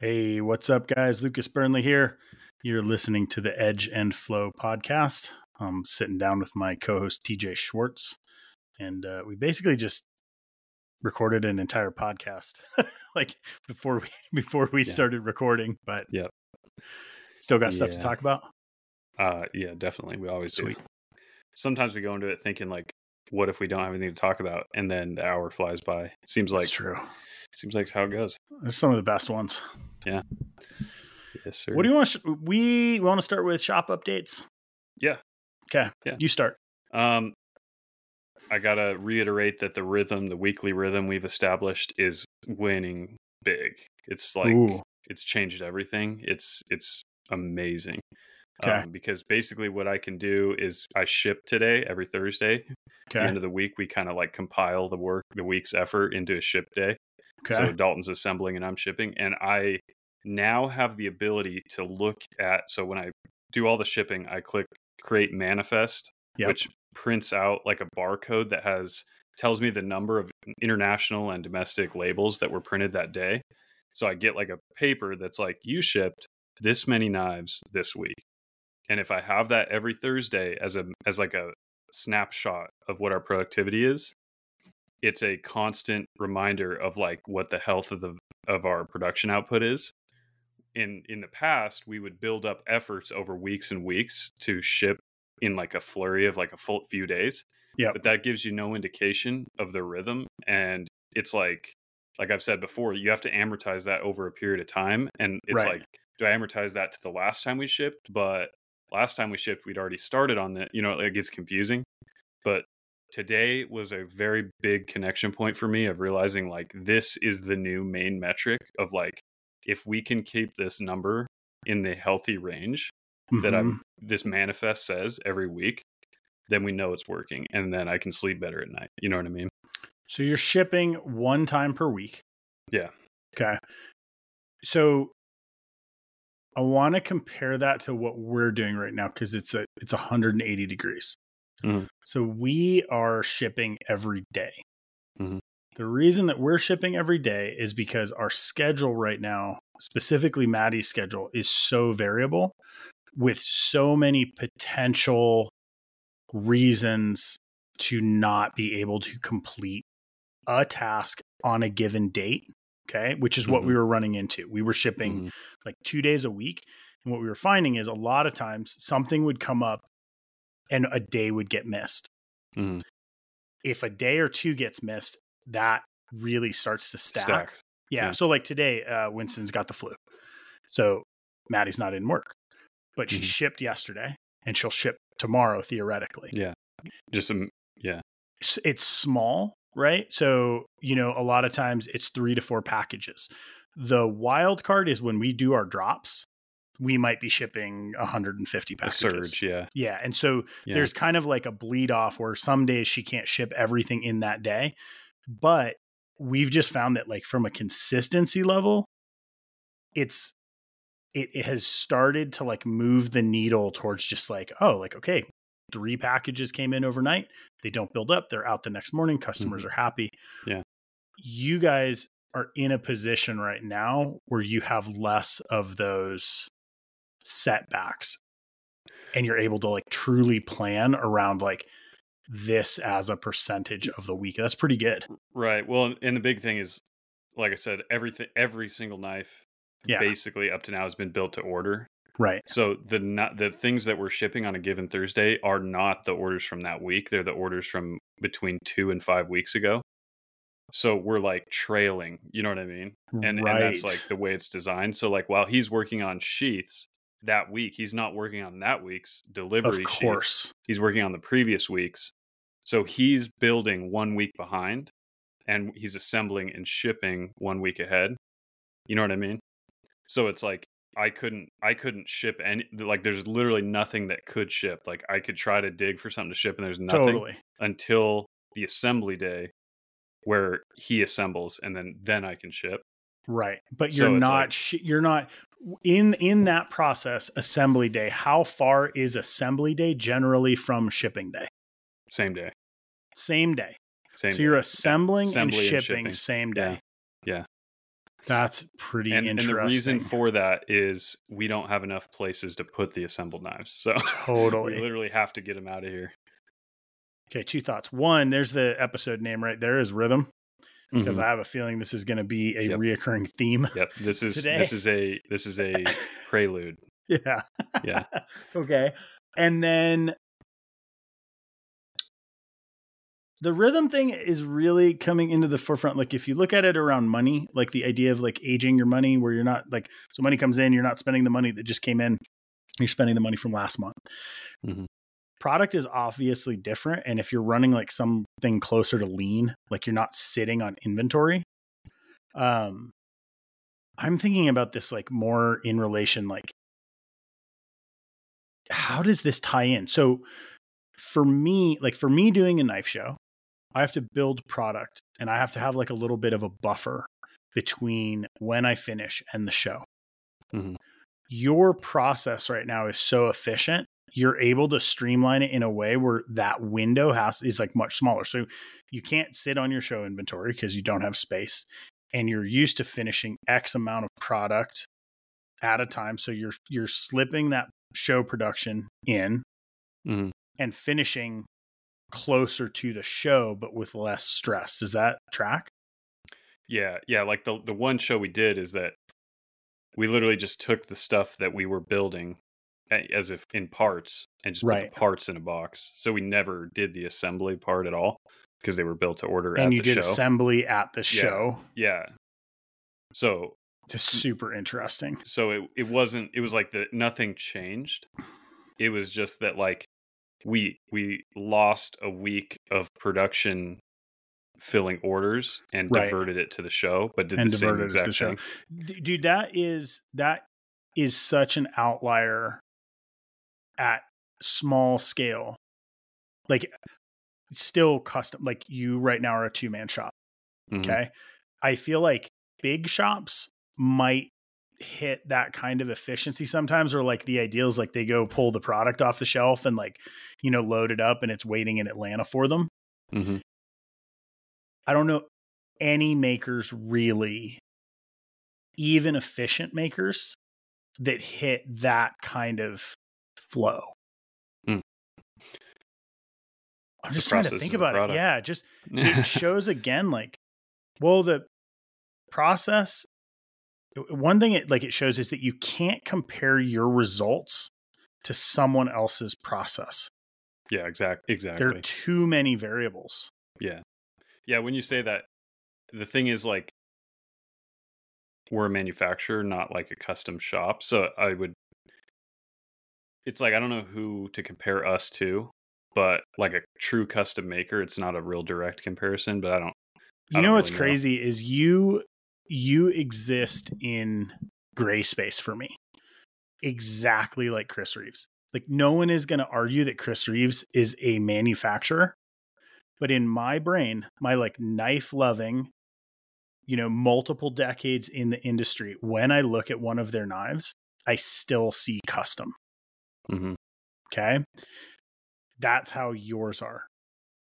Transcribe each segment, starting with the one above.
Hey, what's up, guys? Lucas Burnley here. You're listening to the Edge and Flow podcast. I'm sitting down with my co host, TJ Schwartz, and uh, we basically just recorded an entire podcast like before we before we Yeah. started recording but yeah still got stuff to talk about Uh, yeah, definitely. We always do. Sometimes we go into it thinking like, what if we don't have anything to talk about, and then the hour flies by. Seems like that's true seems like how it goes. it's some of the best ones Yes, sir. what do you want to we want to start with shop updates Yeah. okay Yeah. you start Um, I gotta reiterate that the rhythm, the weekly rhythm we've established, is winning big. It's like Ooh. it's changed everything. It's it's amazing. Okay. Um, because basically, what I can do is I ship today every Thursday. At the okay end of the week, we kind of like compile the work, the week's effort into a ship day. Okay So Dalton's assembling and I'm shipping. And I now have the ability to look at. So when I do all the shipping, I click create manifest, Yep. which prints out like a barcode that has tells me the number of international and domestic labels that were printed that day. So I get like a paper that's like you shipped this many knives this week. And if I have that every Thursday as a as like a snapshot of what our productivity is, it's a constant reminder of like what the health of the of our production output is in in the past we would build up efforts over weeks and weeks to ship in like a flurry of like a full few days Yep. but that gives you no indication of the rhythm and it's like like i've said before you have to amortize that over a period of time and it's Right. like do i amortize that to the last time we shipped but last time we shipped we'd already started on that you know it gets confusing but today was a very big connection point for me of realizing like this is the new main metric of like if we can keep this number in the healthy range that Mhm. I'm this manifest says every week, then we know it's working and then I can sleep better at night. You know what I mean? So you're shipping one time per week. Yeah. Okay. So I want to compare that to what we're doing right now because it's a it's 180 degrees. Mhm. So we are shipping every day. Mhm. The reason that we're shipping every day is because our schedule right now, specifically Maddie's schedule, is so variable with so many potential reasons to not be able to complete a task on a given date. Okay. Which is what we were running into. We were shipping Mhm. like two days a week. And what we were finding is a lot of times something would come up and a day would get missed. Mhm. If a day or two gets missed, that really starts to stack. Stacks. Yeah. Yeah. So like today, uh, Winston's got the flu. So Maddie's not in work, but she Mhm. shipped yesterday and she'll ship tomorrow theoretically. Yeah. Just um, yeah. it's small, right? So, you know, a lot of times it's three to four packages. The wild card is when we do our drops, we might be shipping 150 A packages. surge. Yeah. Yeah. And so Yeah. there's kind of like a bleed off where some days she can't ship everything in that day. But we've just found that like from a consistency level, it's it, it has started to like move the needle towards just like, oh, like, okay, three packages came in overnight. They don't build up. They're out the next morning. Customers mm-hmm. are happy. Yeah. You guys are in a position right now where you have less of those setbacks and you're able to like truly plan around like this as a percentage of the week. That's pretty good. Right. Well, and the big thing is, like I said, everything, every single knife, Yeah. basically up to now has been built to order. Right. So the not the things that we're shipping on a given Thursday are not the orders from that week. They're the orders from between two and five weeks ago. So we're like trailing. You know what I mean? And right. and that's like the way it's designed. So like while he's working on sheaths that week, he's not working on that week's delivery. of course. he's working on the previous weeks. So he's building one week behind, and he's assembling and shipping one week ahead. You know what I mean? So it's like I couldn't I couldn't ship any like there's literally nothing that could ship. Like I could try to dig for something to ship and there's nothing Totally. until the assembly day where he assembles and then then I can ship. Right. But you're it's not like- sh- you're not in in that process assembly day. How far is assembly day generally from shipping day? Same day. Same day. Same so day. you're assembling Assembly and and shipping, shipping. same day. Yeah. That's pretty and, interesting. and the reason for that is we don't have enough places to put the assembled knives. So Totally. we literally have to get them out of here. okay, two thoughts. One, there's the episode name right there is rhythm because Mhm. I have a feeling this is going to be a Yep. reoccurring theme. Yep. This is Today- this is a this is a prelude. Yeah. Yeah. okay. And then the rhythm thing is really coming into the forefront. Like if you look at it around money, like the idea of like aging your money where you're not like so money comes in, you're not spending the money that just came in, you're spending the money from last month. Mhm. Product is obviously different. And if you're running like something closer to lean, like you're not sitting on inventory. Um I'm thinking about this like more in relation like how does this tie in? So for me, like for me doing a knife show, I have to build product and I have to have like a little bit of a buffer between when I finish and the show. Mm-hmm. Your process right now is so efficient. You're able to streamline it in a way where that window has is like much smaller. So you can't sit on your show inventory because you don't have space and you're used to finishing X amount of product at a time. So you're you're slipping that show production in Mhm. and finishing closer to the show but with less stress. Does that track? Yeah, yeah. Like the the one show we did is that we literally just took the stuff that we were building as if in parts and just put the parts in a box. So we never did the assembly part at all because they were built to order and at you the did show. assembly at the Yeah. show. yeah. So Just super interesting. so it it wasn't it was like the nothing changed. It was just that like we we lost a week of production filling orders and Right. diverted it to the show, but did And the same diverted it to the exact show. thing. Dude, that is that is such an outlier at small scale. Like still custom like you right now are a two man shop. Mhm. Okay. I feel like big shops might hit that kind of efficiency sometimes, or like the ideal is like they go pull the product off the shelf and like, you know, load it up and it's waiting in Atlanta for them. Mhm. I don't know any makers really, even efficient makers that hit that kind of flow. Hmm. I'm just trying to think about it. Yeah, just it shows again like well the process one thing it like it shows is that you can't compare your results to someone else's process yeah, exactly. exactly. there are too many variables Yeah. Yeah, when you say that, the thing is like we're a manufacturer, not like a custom shop. So I would it's like I don't know who to compare us to, but like a true custom maker, it's not a real direct comparison, but I don't you I know don't what's really know. crazy is you you exist in gray space for me. Exactly like chris reeves. Like no one is going to argue that chris reeves is a manufacturer but in my brain my like knife loving you know multiple decades in the industry when i look at one of their knives i still see custom Mhm. okay that's how yours are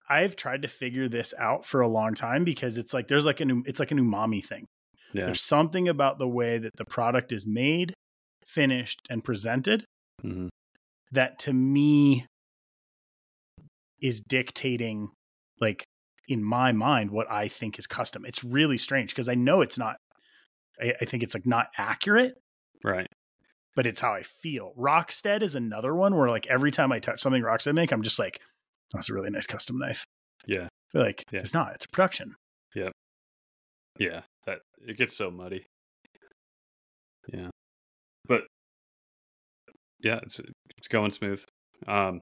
i've tried to figure this out for a long time because it's like there's like an it's like an umami thing Yeah. there's something about the way that the product is made finished and presented Mhm. that to me is dictating like in my mind what i think is custom it's really strange because i know it's not I, I think it's like not accurate Right. But it's how i feel rockstead is another one where like every time i touch something rockstead make i'm just like oh, that's a really nice custom knife Yeah. but like Yeah. it's not it's a production Yeah. Yeah. That it gets so muddy. Yeah. But yeah, it's it's going smooth. Um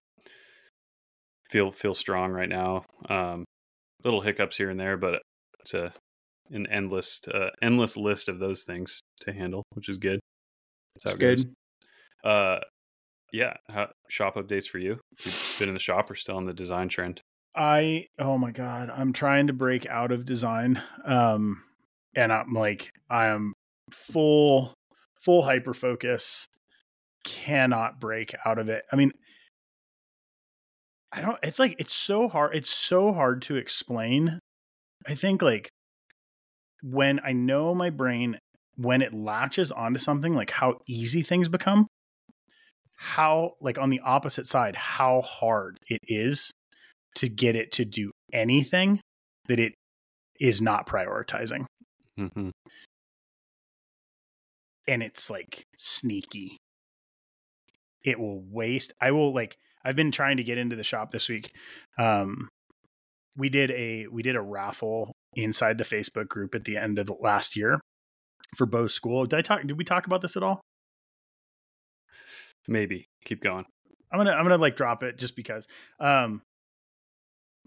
feel feel strong right now. Um little hiccups here and there, but it's a an endless uh, endless list of those things to handle, which is good. That's how it's goes. good Uh yeah, how, shop updates for you. You've been in the shop or still on the design trend? I oh my god, I'm trying to break out of design. Um and I'm like I am full full hyper focus cannot break out of it. I mean I don't it's like it's so hard it's so hard to explain. I think like when I know my brain when it latches onto something like how easy things become how like on the opposite side how hard it is to get it to do anything that it is not prioritizing. Mm-hmm. and it's like sneaky. It will waste i will like i've been trying to get into the shop this week. Um we did a we did a raffle inside the facebook group at the end of the last year for Bo school did i talk did we talk about this at all Maybe. Keep going. I'm gonna I'm gonna like drop it just because. Um,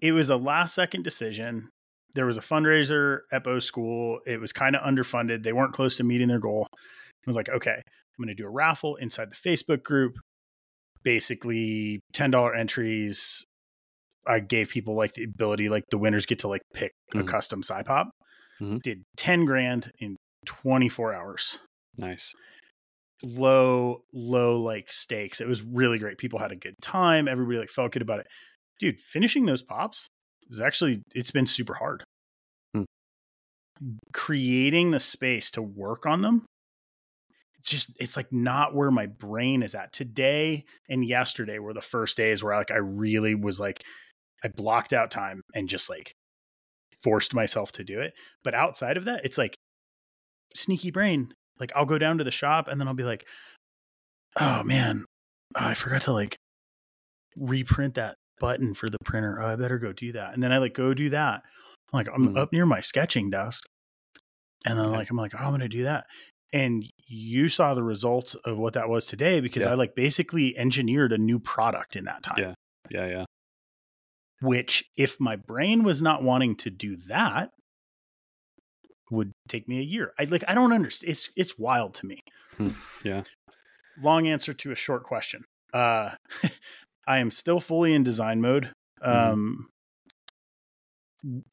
it was a last second decision. There was a fundraiser at Bo School. It was kind of underfunded. They weren't close to meeting their goal. I was like, okay, I'm gonna do a raffle inside the Facebook group. Basically, ten dollar entries. I gave people like the ability, like the winners get to like pick a Mhm. custom sci pop. Mhm. Did ten grand in 24 hours. Nice. low low like stakes. It was really great. People had a good time. Everybody like felt good about it. Dude finishing those pops is actually it's been super hard. Hmm. creating the space to work on them it's just it's like not where my brain is at. Today and yesterday were the first days where I like i really was like i blocked out time and just like forced myself to do it. But outside of that it's like sneaky brain like I'll go down to the shop and then I'll be like, oh man, oh, I forgot to like reprint that button for the printer. Oh, I better go do that. And then I like go do that. I'm like, I'm Mhm. up near my sketching desk. And then Okay. like I'm like, oh, I'm gonna do that. And you saw the results of what that was today because Yeah. I like basically engineered a new product in that time. Yeah. Yeah. Yeah. Which if my brain was not wanting to do that, would take me a year. I like I don't understand. It's it's wild to me. Hmm. Yeah. Long answer to a short question. Uh I am still fully in design mode. Mhm. Um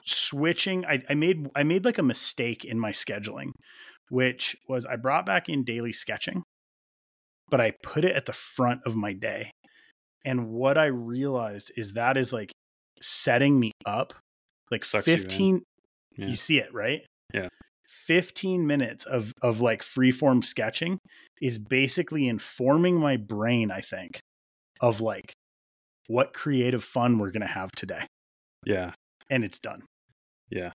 switching I, I made I made like a mistake in my scheduling, which was I brought back in daily sketching, but I put it at the front of my day. And what I realized is that is like setting me up like Sucks you 15 Yeah. you see it, right? Yeah. 15 minutes of of like freeform sketching is basically informing my brain, I think, of like what creative fun we're going to have today. Yeah. And it's done. Yeah.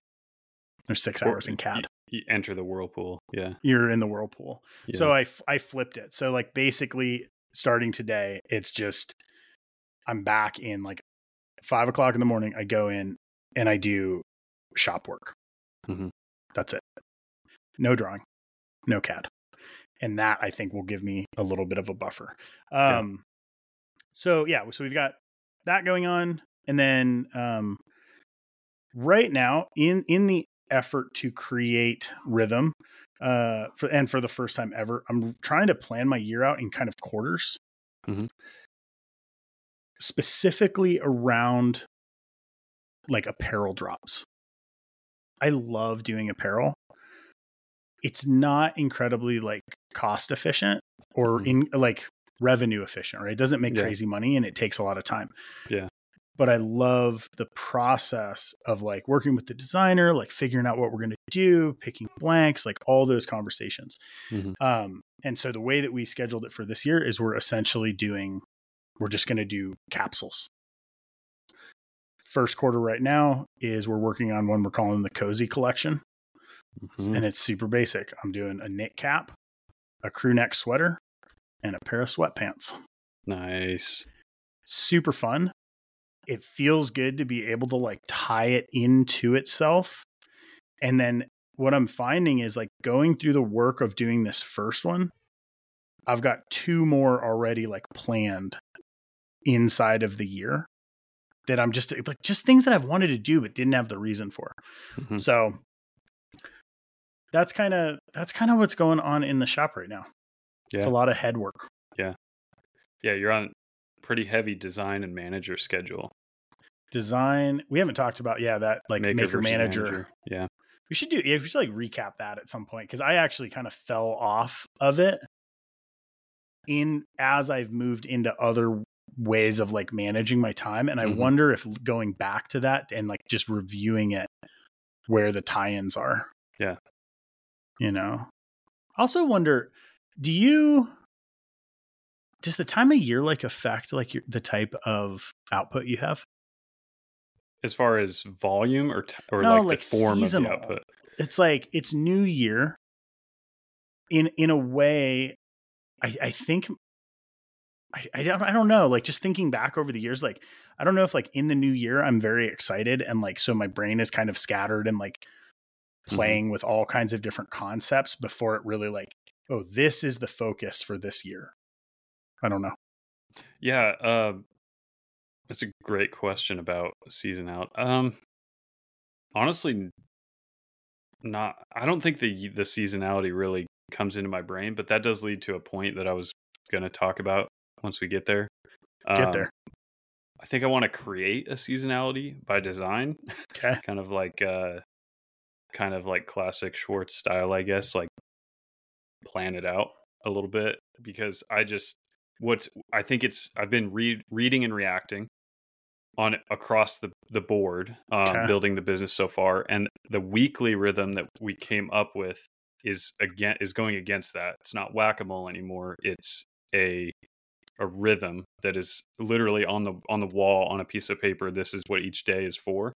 There's 6 Or- hours in CAD. You enter the whirlpool. Yeah. You're in the whirlpool. yeah. So I flipped it. So like basically starting today, it's just I'm back in like five o'clock in the morning. I go in and I do shop work. Mhm. That's it. No drawing, no CAD, and that I think will give me a little bit of a buffer. Yeah. Um, so yeah, so we've got that going on, and then um, right now in in the effort to create rhythm uh for and for the first time ever i'm trying to plan my year out in kind of quarters Mhm. specifically around like apparel drops i love doing apparel it's not incredibly like cost efficient or Mhm. in like revenue efficient right it doesn't make Yeah. crazy money and it takes a lot of time Yeah. but I love the process of like working with the designer, like figuring out what we're going to do, picking blanks, like all those conversations. Mhm. Um, and so the way that we scheduled it for this year is we're essentially doing, we're just going to do capsules. First quarter right now is we're working on one we're calling the Cozy Collection, Mhm. and it's super basic. I'm doing a knit cap, a crew neck sweater, and a pair of sweatpants Nice. super fun. It feels good to be able to like tie it into itself. And then what I'm finding is like going through the work of doing this first one, I've got two more already like planned inside of the year that I'm just like just things that I've wanted to do but didn't have the reason for. Mhm. So that's kind of that's kind of what's going on in the shop right now. It's a lot of head work. Yeah. Yeah, you're on pretty heavy design and manager schedule. Design. We haven't talked about yeah that like maker, versus manager. Yeah. We should do. Yeah, we should like recap that at some point because I actually kind of fell off of it in as I've moved into other ways of like managing my time, and I Mhm. wonder if going back to that and like just reviewing it, where the tie-ins are. Yeah. you know, I also wonder, do you does the time of year like affect like your, the type of output you have? As far as volume or t- or No, like, like the form seasonal. of the output. It's like it's New Year. In in a way, I I think I, I don't I don't know. Like just thinking back over the years, like I don't know if like in the new year I'm very excited and like so my brain is kind of scattered and like Mhm. playing with all kinds of different concepts before it really like oh this is the focus for this year. I don't know. Yeah, uh, that's a great question about season out. Um, honestly, not. I don't think the the seasonality really comes into my brain, but that does lead to a point that I was going to talk about once we get there. Get Um, there. I think I want to create a seasonality by design, Okay. kind of like uh, kind of like classic Schwartz style, I guess. Like plan it out a little bit because I just what's I think it's I've been read, reading and reacting on across the the board, um, Okay. building the business so far, and the weekly rhythm that we came up with is again is going against that. It's not whack a mole anymore. It's a a rhythm that is literally on the on the wall on a piece of paper. This is what each day is for,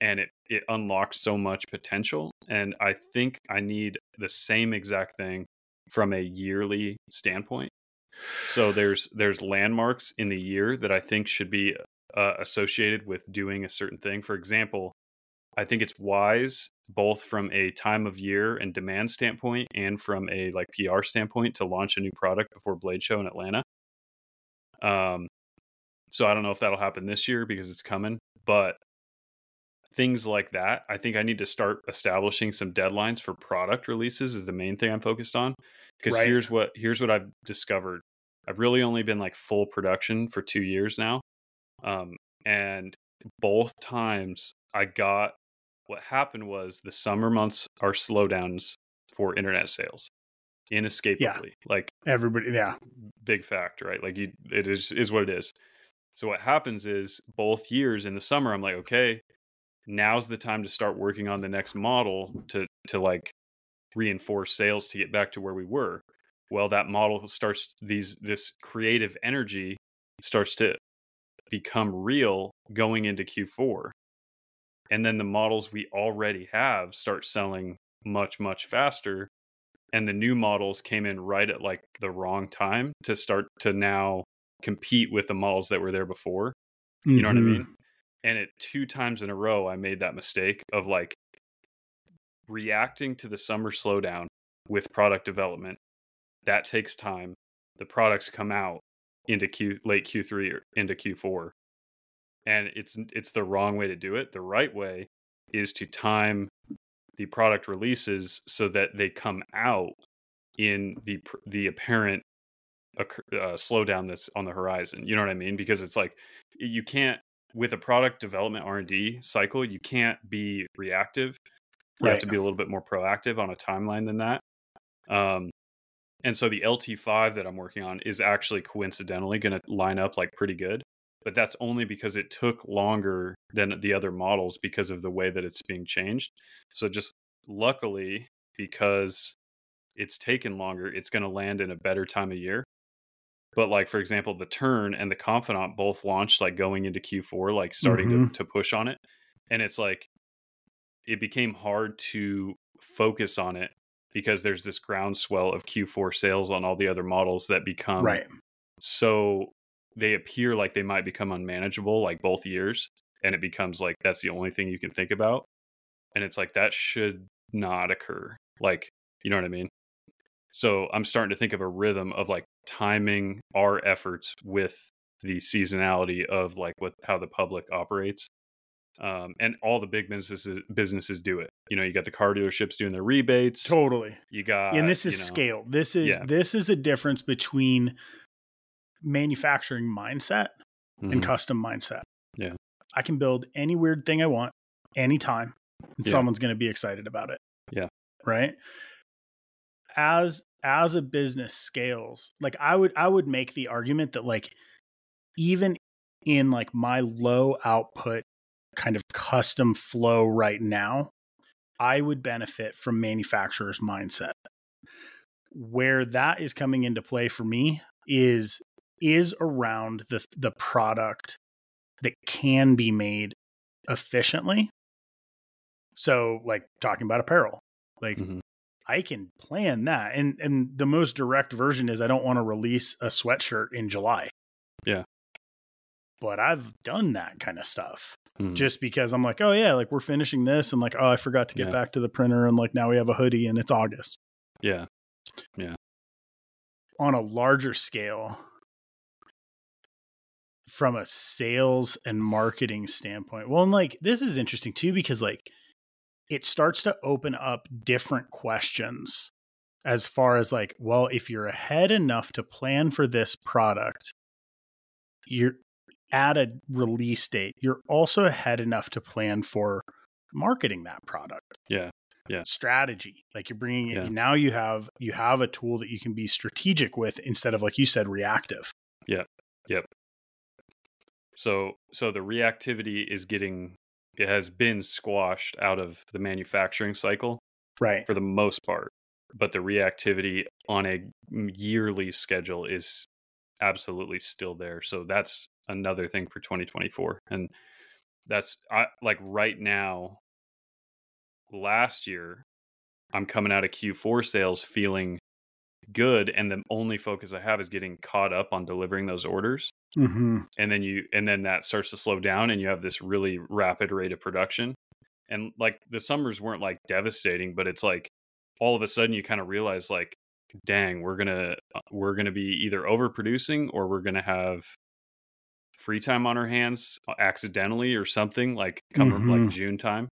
and it it unlocks so much potential. And I think I need the same exact thing from a yearly standpoint. So there's there's landmarks in the year that I think should be uh, associated with doing a certain thing. For example, I think it's wise both from a time of year and demand standpoint and from a like PR standpoint to launch a new product before Blade Show in Atlanta. Um so I don't know if that'll happen this year because it's coming, but things like that, I think I need to start establishing some deadlines for product releases is the main thing I'm focused on. Because Right. here's what here's what I've discovered. I've really only been like full production for two years now. Um, and both times I got what happened was the summer months are slowdowns for internet sales inescapably. Like Everybody yeah. Big fact, right? Like you, it is is what it is. So what happens is both years in the summer, I'm like, okay, now's the time to start working on the next model to to like reinforce sales to get back to where we were. Well, that model starts these this creative energy starts to become real going into Q4. And then the models we already have start selling much much faster and the new models came in right at like the wrong time to start to now compete with the models that were there before. You know what I Mhm. mean? And it two times in a row I made that mistake of like reacting to the summer slowdown with product development. That takes time. The products come out into Q late Q3 or into Q4. And it's it's the wrong way to do it. The right way is to time the product releases so that they come out in the the apparent occur- uh, slowdown that's on the horizon. You know what I mean? Because it's like you can't with a product development R and D cycle, you can't be reactive. You have to be a little bit more proactive on a timeline than that. Um, and so the LT5 that I'm working on is actually coincidentally going to line up like pretty good, but that's only because it took longer than the other models because of the way that it's being changed. So just luckily, because it's taken longer, it's going to land in a better time of year. But like for example, the Turn and the Confidant both launched like going into Q4, like starting Mhm. to, to push on it, and it's like it became hard to focus on it because there's this groundswell of Q4 sales on all the other models that become right. so they appear like they might become unmanageable like both years and it becomes like that's the only thing you can think about and it's like that should not occur like you know what i mean so i'm starting to think of a rhythm of like timing our efforts with the seasonality of like what how the public operates um, and all the big businesses businesses do it you know you got the car dealerships doing their rebates Totally. you got and this is you know, scale. This is yeah. this is a difference between manufacturing mindset and mhm, custom mindset. Yeah. I can build any weird thing I want anytime and Yeah. someone's going to be excited about it. Yeah. Right? As as a business scales, like I would I would make the argument that like even in like my low output kind of custom flow right now, I would benefit from manufacturer's mindset. where that is coming into play for me is is around the the product that can be made efficiently. So like talking about apparel. Like Mhm. I can plan that. And and the most direct version is I don't want to release a sweatshirt in July. Yeah. But I've done that kind of stuff Mhm. just because I'm like, oh yeah, like we're finishing this and like, oh, I forgot to get Yeah. back to the printer and like now we have a hoodie and it's August. Yeah. Yeah. On a larger scale, from a sales and marketing standpoint. Well, and like this is interesting too because like it starts to open up different questions as far as like, well, if you're ahead enough to plan for this product, you're at a release date, you're also ahead enough to plan for marketing that product. Yeah. Yeah. Strategy. Like you're bringing it Yeah. now you have you have a tool that you can be strategic with instead of like you said reactive. So so the reactivity is getting it has been squashed out of the manufacturing cycle Right. for the most part, but the reactivity on a yearly schedule is absolutely still there. So that's another thing for 2024 and that's I, like right now last year I'm coming out of Q4 sales feeling good and the only focus I have is getting caught up on delivering those orders Mm-hmm. and then you and then that starts to slow down and you have this really rapid rate of production and like the summers weren't like devastating but it's like all of a sudden you kind of realize like dang we're gonna uh, we're gonna be either overproducing or we're gonna have free time on our hands uh, accidentally or something like come Mhm. like june time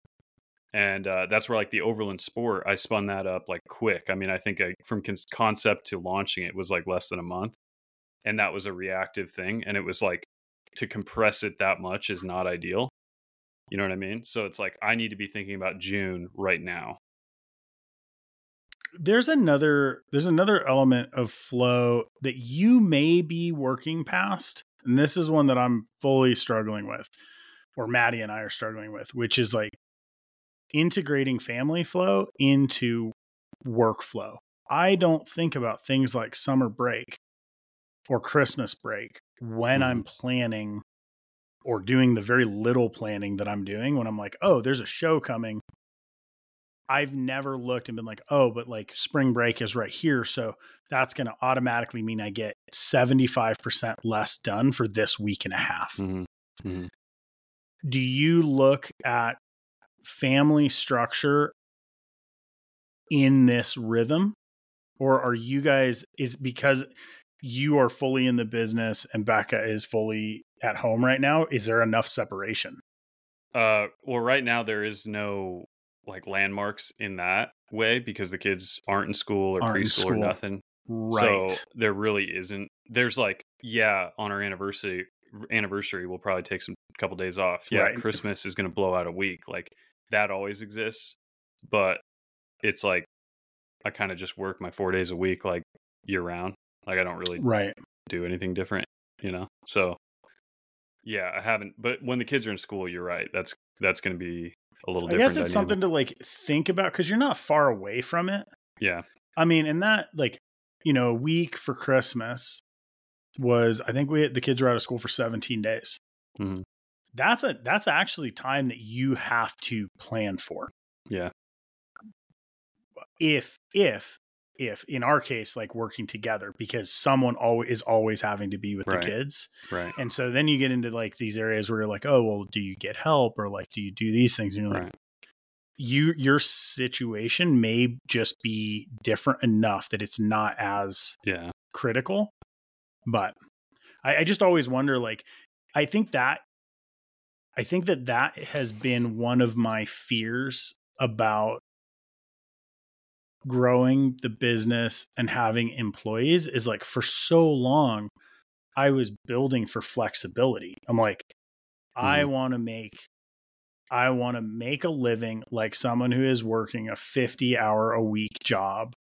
and uh, that's where like the overland sport i spun that up like quick. I mean i think I, from con- concept to launching it was like less than a month and that was a reactive thing and it was like to compress it that much is not ideal. You know what i mean? So it's like i need to be thinking about june right now. There's another there's another element of flow that you may be working past and this is one that i'm fully struggling with or maddie and i are struggling with which is like integrating family flow into workflow i don't think about things like summer break or christmas break when i'm planning or doing the very little planning that i'm doing when i'm like oh there's a show coming I've never looked and been like, oh, but like spring break is right here. So that's going to automatically mean I get 75% less done for this week and a half. mm-hmm. Do you look at family structure in this rhythm? Or are you guys, is because you are fully in the business and Becca is fully at home right now? Is there enough separation? uh well right now there is no like landmarks in that way because the kids aren't in school or Aren't preschool or nothing Right. So there really isn't. There's like, yeah, on our anniversary anniversary, we'll probably take some couple days off. Yeah, Right. Christmas is going to blow out a week. Like that always exists, but it's like I kind of just work my four days a week, like year round. Like I don't really right. do anything different, you know. So yeah, I haven't. But when the kids are in school, you're right. That's that's going to be a little I different. guess it's dynamic. something to like think about because you're not far away from it. Yeah. I mean, and that like, you know, a week for Christmas was I think we had, the kids were out of school for 17 days. Mhm. That's a that's actually time that you have to plan for. Yeah. If if if in our case like working together because someone always is always having to be with Right. the kids. Right. And so then you get into like these areas where you're like, "Oh, well, do you get help or like do you do these things?" And you're like, you your situation may just be different enough that it's not as Yeah. critical but I, I just always wonder like i think that i think that that has been one of my fears about growing the business and having employees is like for so long i was building for flexibility. I'm like i want to make i want to make a living like someone who is working a 50 hour a week job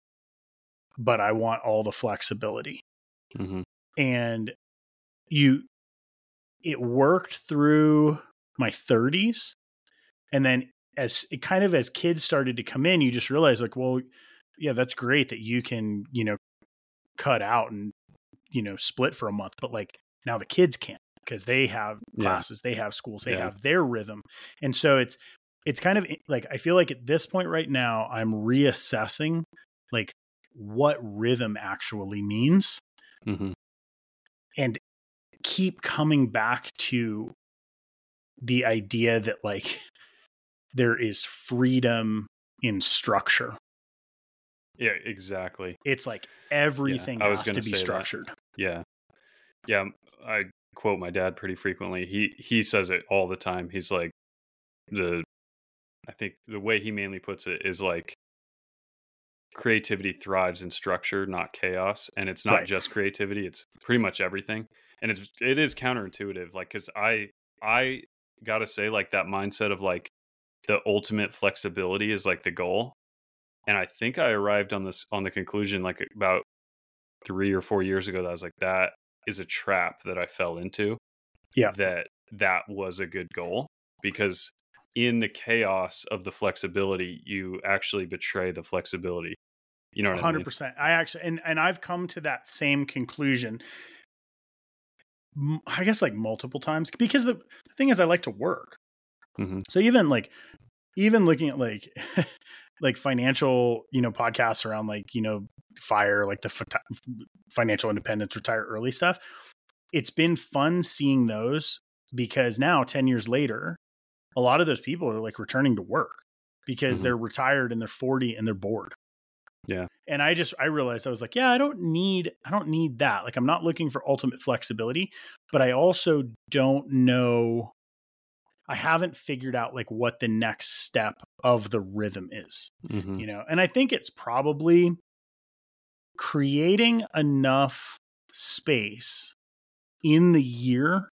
but i want all the flexibility. Hmm and you it worked through my 30s and then as it kind of as kids started to come in you just realize like well yeah, that's great that you can, you know, cut out and, you know, split for a month. But like now the kids can't because they have Yeah. classes, they have schools, they Yeah. have their rhythm. And so it's, it's kind of like, I feel like at this point right now, I'm reassessing like what rhythm actually means hmm and keep coming back to the idea that like there is freedom in structure. Yeah, exactly. It's like everything I was has to be say that. structured. Yeah. Yeah. Um, I quote my dad pretty frequently. He he says it all the time. He's like the I think the way he mainly puts it is like creativity thrives in structure, not chaos. And it's not Right. just creativity, it's pretty much everything. And it's it is counterintuitive. Like cause I I gotta say, like that mindset of like the ultimate flexibility is like the goal. And I think I arrived on this on the conclusion like about three or four years ago that I was like, that is a trap that I fell into. Yeah. That that was a good goal because in the chaos of the flexibility, you actually betray the flexibility. You know what I hundred mean? I actually and and I've come to that same conclusion. I guess like multiple times because the, the thing is I like to work. Mhm. So even like even looking at like like financial you know podcasts around like you know fire like the fi- financial independence retire early stuff. It's been fun seeing those because now 10 years later a lot of those people are like returning to work because Mhm. they're retired and they're 40 and they're bored Yeah. and i just i realized i was like yeah i don't need i don't need that like i'm not looking for ultimate flexibility but i also don't know i haven't figured out like what the next step of the rhythm is Mhm. you know and i think it's probably creating enough space in the year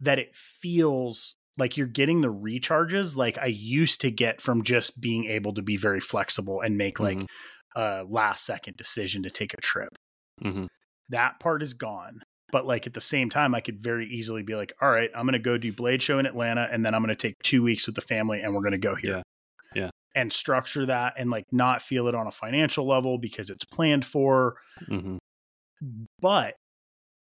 that it feels like you're getting the recharges like I used to get from just being able to be very flexible and make like Mhm. a last second decision to take a trip. Mhm. That part is gone. But like at the same time, I could very easily be like, all right, I'm going to go do Blade Show in Atlanta and then I'm going to take two weeks with the family and we're going to go here. Yeah. Yeah. And structure that and like not feel it on a financial level because it's planned for Mhm. but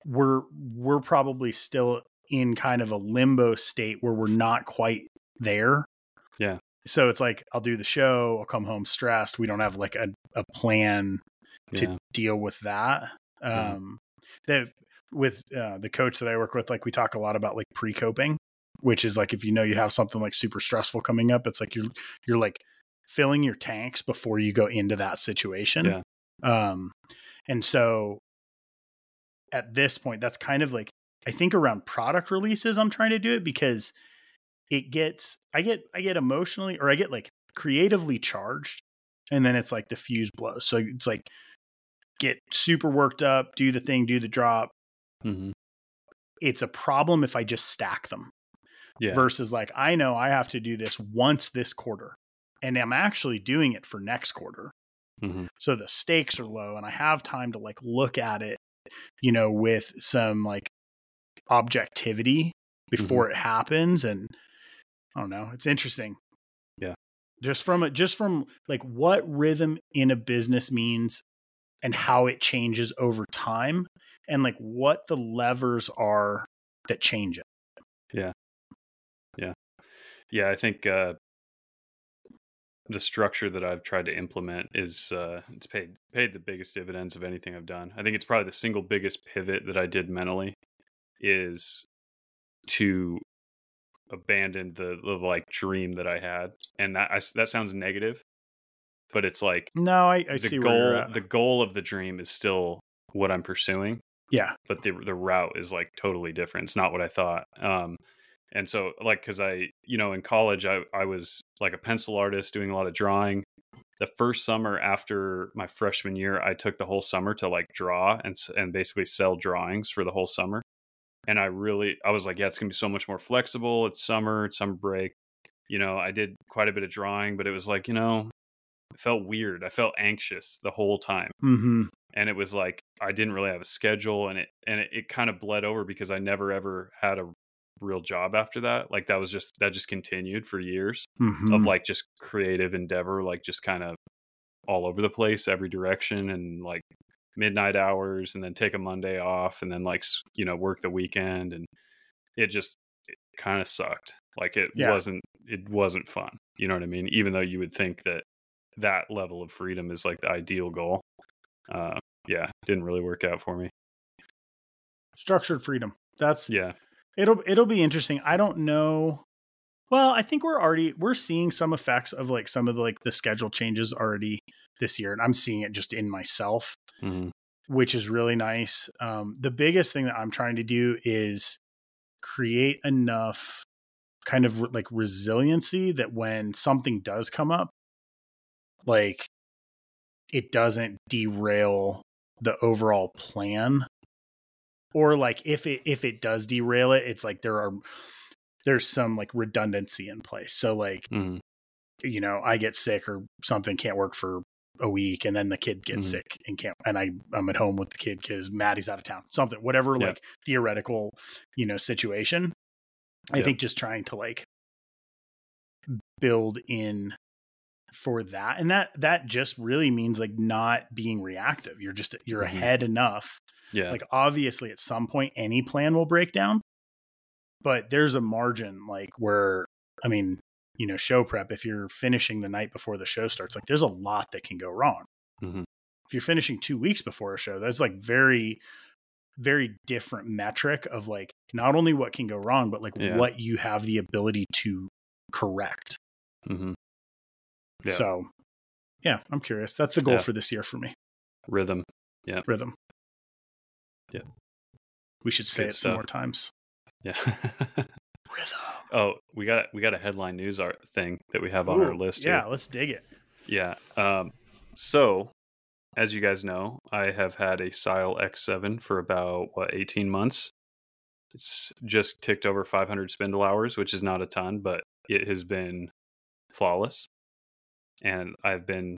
we're we're probably still in kind of a limbo state where we're not quite there. Yeah. So it's like I'll do the show, I'll come home stressed. We don't have like a, a plan to Yeah. deal with that. Um that with uh, the coach that I work with, like we talk a lot about like pre-coping, which is like if you know you have something like super stressful coming up, it's like you're you're like filling your tanks before you go into that situation. Yeah. Um and so at this point, that's kind of like I think around product releases, I'm trying to do it because it gets I get I get emotionally or I get like creatively charged, and then it's like the fuse blows. So it's like get super worked up, do the thing, do the drop. Mhm. It's a problem if I just stack them Yeah. versus like I know I have to do this once this quarter, and I'm actually doing it for next quarter. Mhm. so the stakes are low and i have time to like look at it you know with some like objectivity before it happens and i don't know it's interesting. Yeah. just from a just from like what rhythm in a business means and how it changes over time and like what the levers are that change it. Yeah. Yeah. Yeah i think uh the structure that i've tried to implement is uh it's paid paid the biggest dividends of anything i've done. I think it's probably the single biggest pivot that i did mentally is to abandon the, the like dream that i had and that I, that sounds negative but it's like no i, I the see where you're goal the goal of the dream is still what i'm pursuing yeah but the the route is like totally different. It's not what I thought. Um, and so like because I you know in college I I was like a pencil artist doing a lot of drawing. The first summer after my freshman year, I took the whole summer to like draw and and basically sell drawings for the whole summer. And I really I was like, yeah, it's gonna be so much more flexible. It's summer, it's summer break. You know, I did quite a bit of drawing, but it was like you know, it felt weird. I felt anxious the whole time mm-hmm. and it was like I didn't really have a schedule and it and it, it kind of bled over because I never ever had a real job after that like that was just that just continued for years Mm-hmm. of like just creative endeavor like just kind of all over the place, every direction, and like midnight hours, and then take a Monday off, and then like you know work the weekend, and it just kind of sucked. Like it Yeah. wasn't it wasn't fun. You know what I mean? Even though you would think that that level of freedom is like the ideal goal. Uh, yeah, didn't really work out for me. Structured freedom. That's Yeah, it'll it'll be interesting. I don't know. Well, I think we're already we're seeing some effects of like some of the like the schedule changes already this year, and I'm seeing it just in myself, Mhm. which is really nice. Um, the biggest thing that I'm trying to do is create enough kind of re- like resiliency that when something does come up, like it doesn't derail the overall plan or like if it if it does derail it it's like there are there's some like redundancy in place so like Mhm. you know i get sick or something can't work for a week and then the kid gets Mhm. sick and can't and i i'm at home with the kid because maddie's out of town something whatever Yeah. like theoretical you know situation i think just trying to like build in for that and that that just really means like not being reactive you're just you're Mhm. ahead enough yeah, like obviously at some point any plan will break down but there's a margin like where i mean you know show prep if you're finishing the night before the show starts like there's a lot that can go wrong Mhm. if you're finishing two weeks before a show that's like very very different metric of like not only what can go wrong but like Yeah. what you have the ability to correct Mhm. Yeah. so yeah i'm curious that's the goal Yeah. for this year for me rhythm. Yeah. Rhythm Yeah. we should say Good it some more times Yeah. rhythm oh, we got we got a headline news art thing that we have on our list. yeah here. let's dig it Yeah. Um, so, as you guys know, I have had a SYIL X7 for about what 18 months. It's just ticked over 500 spindle hours, which is not a ton, but it has been flawless. And I've been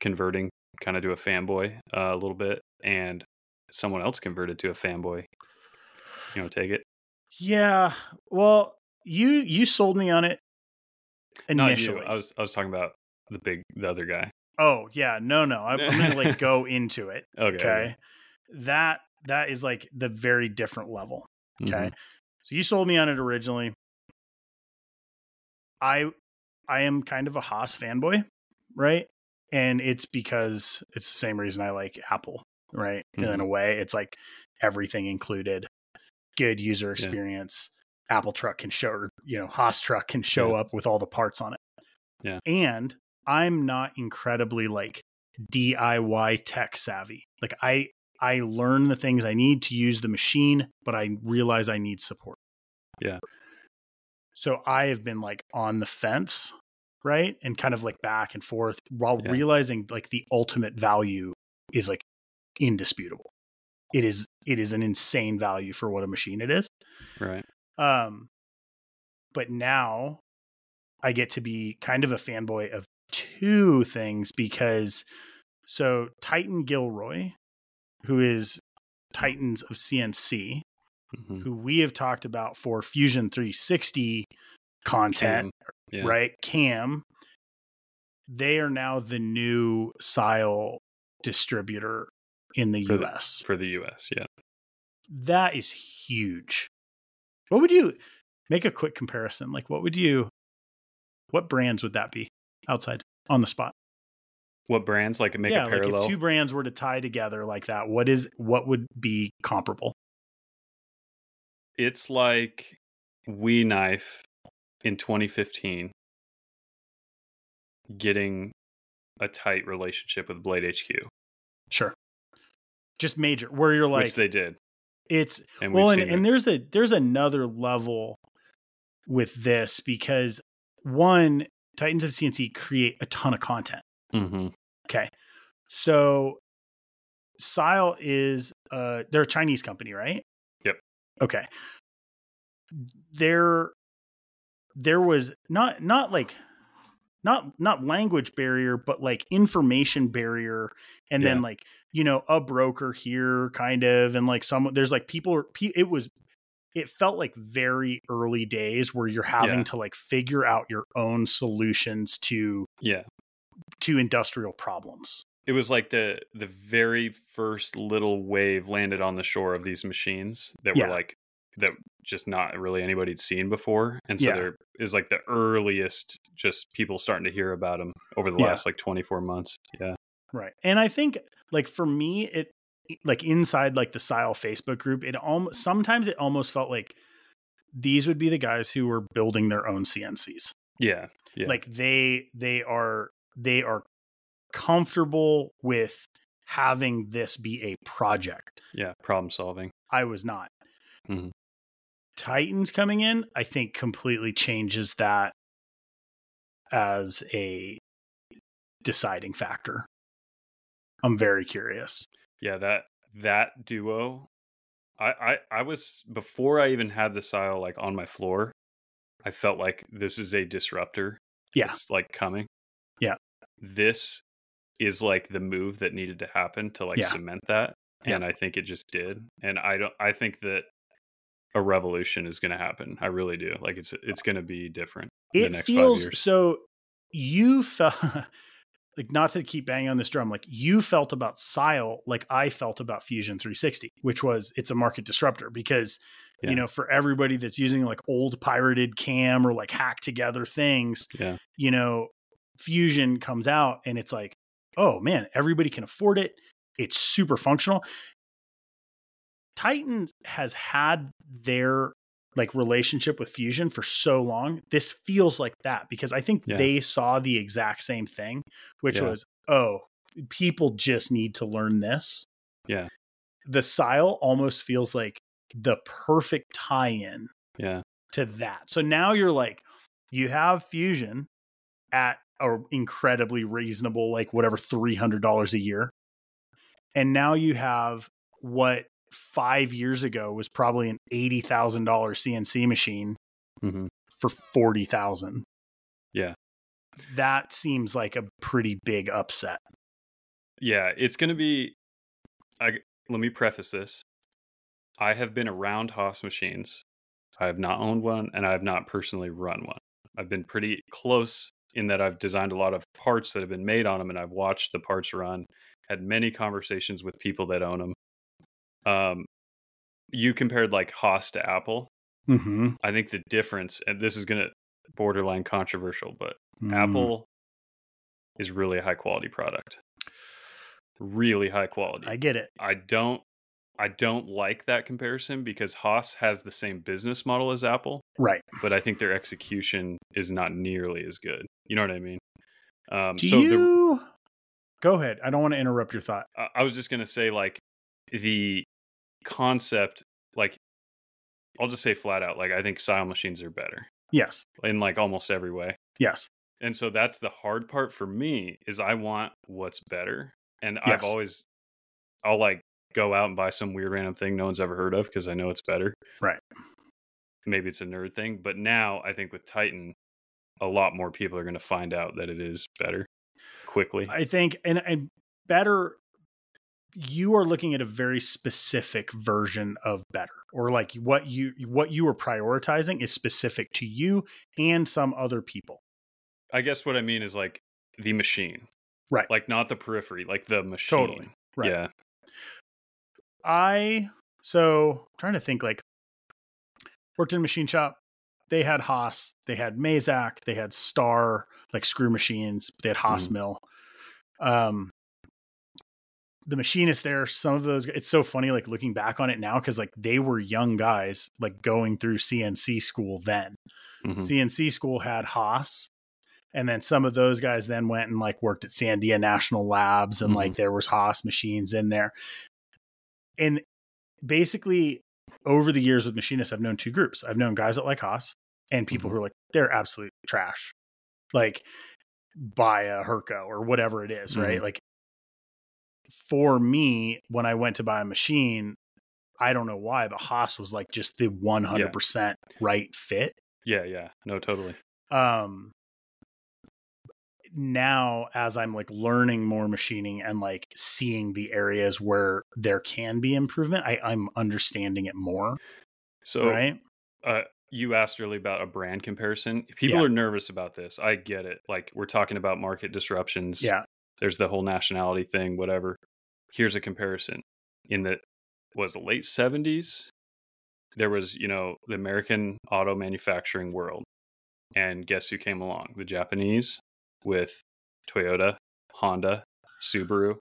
converting kind of to a fanboy uh, a little bit, and someone else converted to a fanboy. You know, take it. Yeah. Well, you you sold me on it Not initially. you. I was I was talking about the big the other guy. oh yeah, no, no. I'm, I'm gonna like go into it. Okay. Okay. That that is like the very different level. Okay. So you sold me on it originally. I I am kind of a Haas fanboy, right? And it's because it's the same reason I like Apple, right? In Mhm. a way, it's like everything included, good user experience. Apple truck can show, or, you know, Haas truck can show Yeah. up with all the parts on it. Yeah. And I'm not incredibly like DIY tech savvy. Like I I learn the things I need to use the machine, but I realize I need support. Yeah. So I have been like on the fence, right? And kind of like back and forth while Yeah. realizing like the ultimate value is like indisputable. It is it is an insane value for what a machine it is. Right. Um but now I get to be kind of a fanboy of two things because so Titan Gilroy, who is Titans of CNC, Mhm. who we have talked about for Fusion 360 content, Cam, yeah. right? Cam, they are now the new SYIL distributor in the For the- US. for the US. Yeah. that is huge. What would you make a quick comparison? Like, what would you, what brands would that be outside on the spot? What brands like make yeah, a parallel? like if two brands were to tie together like that, what is what would be comparable? it's like We Knife in 2015 getting a tight relationship with Blade HQ, Sure, just major where you're like which they did. it's And well, and, and there's a there's another level with this because one Titans of CNC create a ton of content. Mhm. Okay. So SYIL is uh they're a Chinese company, right? Yep. Okay. There there was not not like not not language barrier, but like information barrier and then like, you know, a broker here kind of and like some there's like people it was it felt like very early days where you're having Yeah. to like figure out your own solutions to Yeah. to industrial problems. It was like the the very first little wave landed on the shore of these machines that Yeah. were like that just not really anybody had seen before, and so Yeah. there is like the earliest just people starting to hear about them over the last like 24 months. Yeah, Right. And I think like for me it like inside like the SYIL Facebook group, it almost sometimes it almost felt like these would be the guys who were building their own CNCs. yeah, yeah, Like they they are they are comfortable with having this be a project. yeah. Problem solving. I was not. Mm-hmm. Titans coming in, I think completely changes that as a deciding factor. I'm very curious. Yeah, that that duo. I, I I was before I even had the SYIL like on my floor. I felt like this is a disruptor. Yeah. It's like coming. Yeah. This is like the move that needed to happen to like Yeah. cement that. Yeah. And I think it just did. And I don't I think that a revolution is gonna happen. I really do. Like it's it's gonna be different It next feels five years. so you felt like not to keep banging on this drum, like you felt about SYIL like I felt about Fusion 360, which was it's a market disruptor because Yeah. you know, for everybody that's using like old pirated cam or like hacked together things, Yeah. you know, Fusion comes out and it's like, oh man, everybody can afford it. It's super functional. Titan has had their like relationship with Fusion for so long. This feels like that because I think Yeah. they saw the exact same thing, which Yeah. was, oh, people just need to learn this. Yeah. The SYIL almost feels like the perfect tie-in Yeah. to that. So now you're like, you have Fusion at a incredibly reasonable, like whatever, three hundred dollars a year, and now you have what five years ago was probably an eighty thousand dollar CNC machine hmm for forty thousand. Yeah. that seems like a pretty big upset. Yeah, it's going to be. I let me preface this. I have been around Haas machines. I have not owned one, and I have not personally run one. I've been pretty close in that I've designed a lot of parts that have been made on them, and I've watched the parts run. Had many conversations with people that own them. Um, you compared like Haas to Apple. Mm-hmm. I think the difference, and this is going to borderline controversial, but Apple is really a high quality product. Really high quality. I get it. I don't I don't like that comparison because Haas has the same business model as Apple, Right. but I think their execution is not nearly as good. You know what I mean? Um, Do so the, you go ahead? I don't want to interrupt your thought. I- I was just gonna say like the concept, like I'll just say flat out, like I think SYIL machines are better Yes. in like almost every way. Yes. And so that's the hard part for me is I want what's better. And I've always I'll like go out and buy some weird random thing no one's ever heard of because I know it's better. Right. Maybe it's a nerd thing, but now I think with Titan a lot more people are going to find out that it is better quickly. I think and and better you are looking at a very specific version of better or like what you what you are prioritizing is specific to you and some other people. I guess what I mean is like the machine. Right. Like not the periphery, like the machine. Totally. Right. Yeah. I so I'm trying to think like worked in a machine shop. They had Haas, they had Mazak, they had Star, like screw machines, they had Haas Mhm. mill. Um the machinist there, some of those it's so funny like looking back on it now because like they were young guys like going through CNC school then. Mhm. CNC school had Haas. And then some of those guys then went and like worked at Sandia National Labs and like there was Haas machines in there. And basically over the years with machinists, I've known two groups. I've known guys that like Haas and people Mhm. who are like, they're absolute trash. Like buy a Hurco or whatever it is, right? Like for me, when I went to buy a machine, I don't know why, but Haas was like just the 100% right fit Yeah, yeah. No, totally. um now as i'm like learning more machining and like seeing the areas where there can be improvement i i'm understanding it more So right uh, you asked earlier about a brand comparison. People Yeah. are nervous about this. I get it. Like we're talking about market disruptions. Yeah. There's the whole nationality thing, whatever. Here's a comparison. In the was the late 70s, there was, you know, the American auto manufacturing world. And guess who came along? The Japanese with Toyota, Honda, Subaru,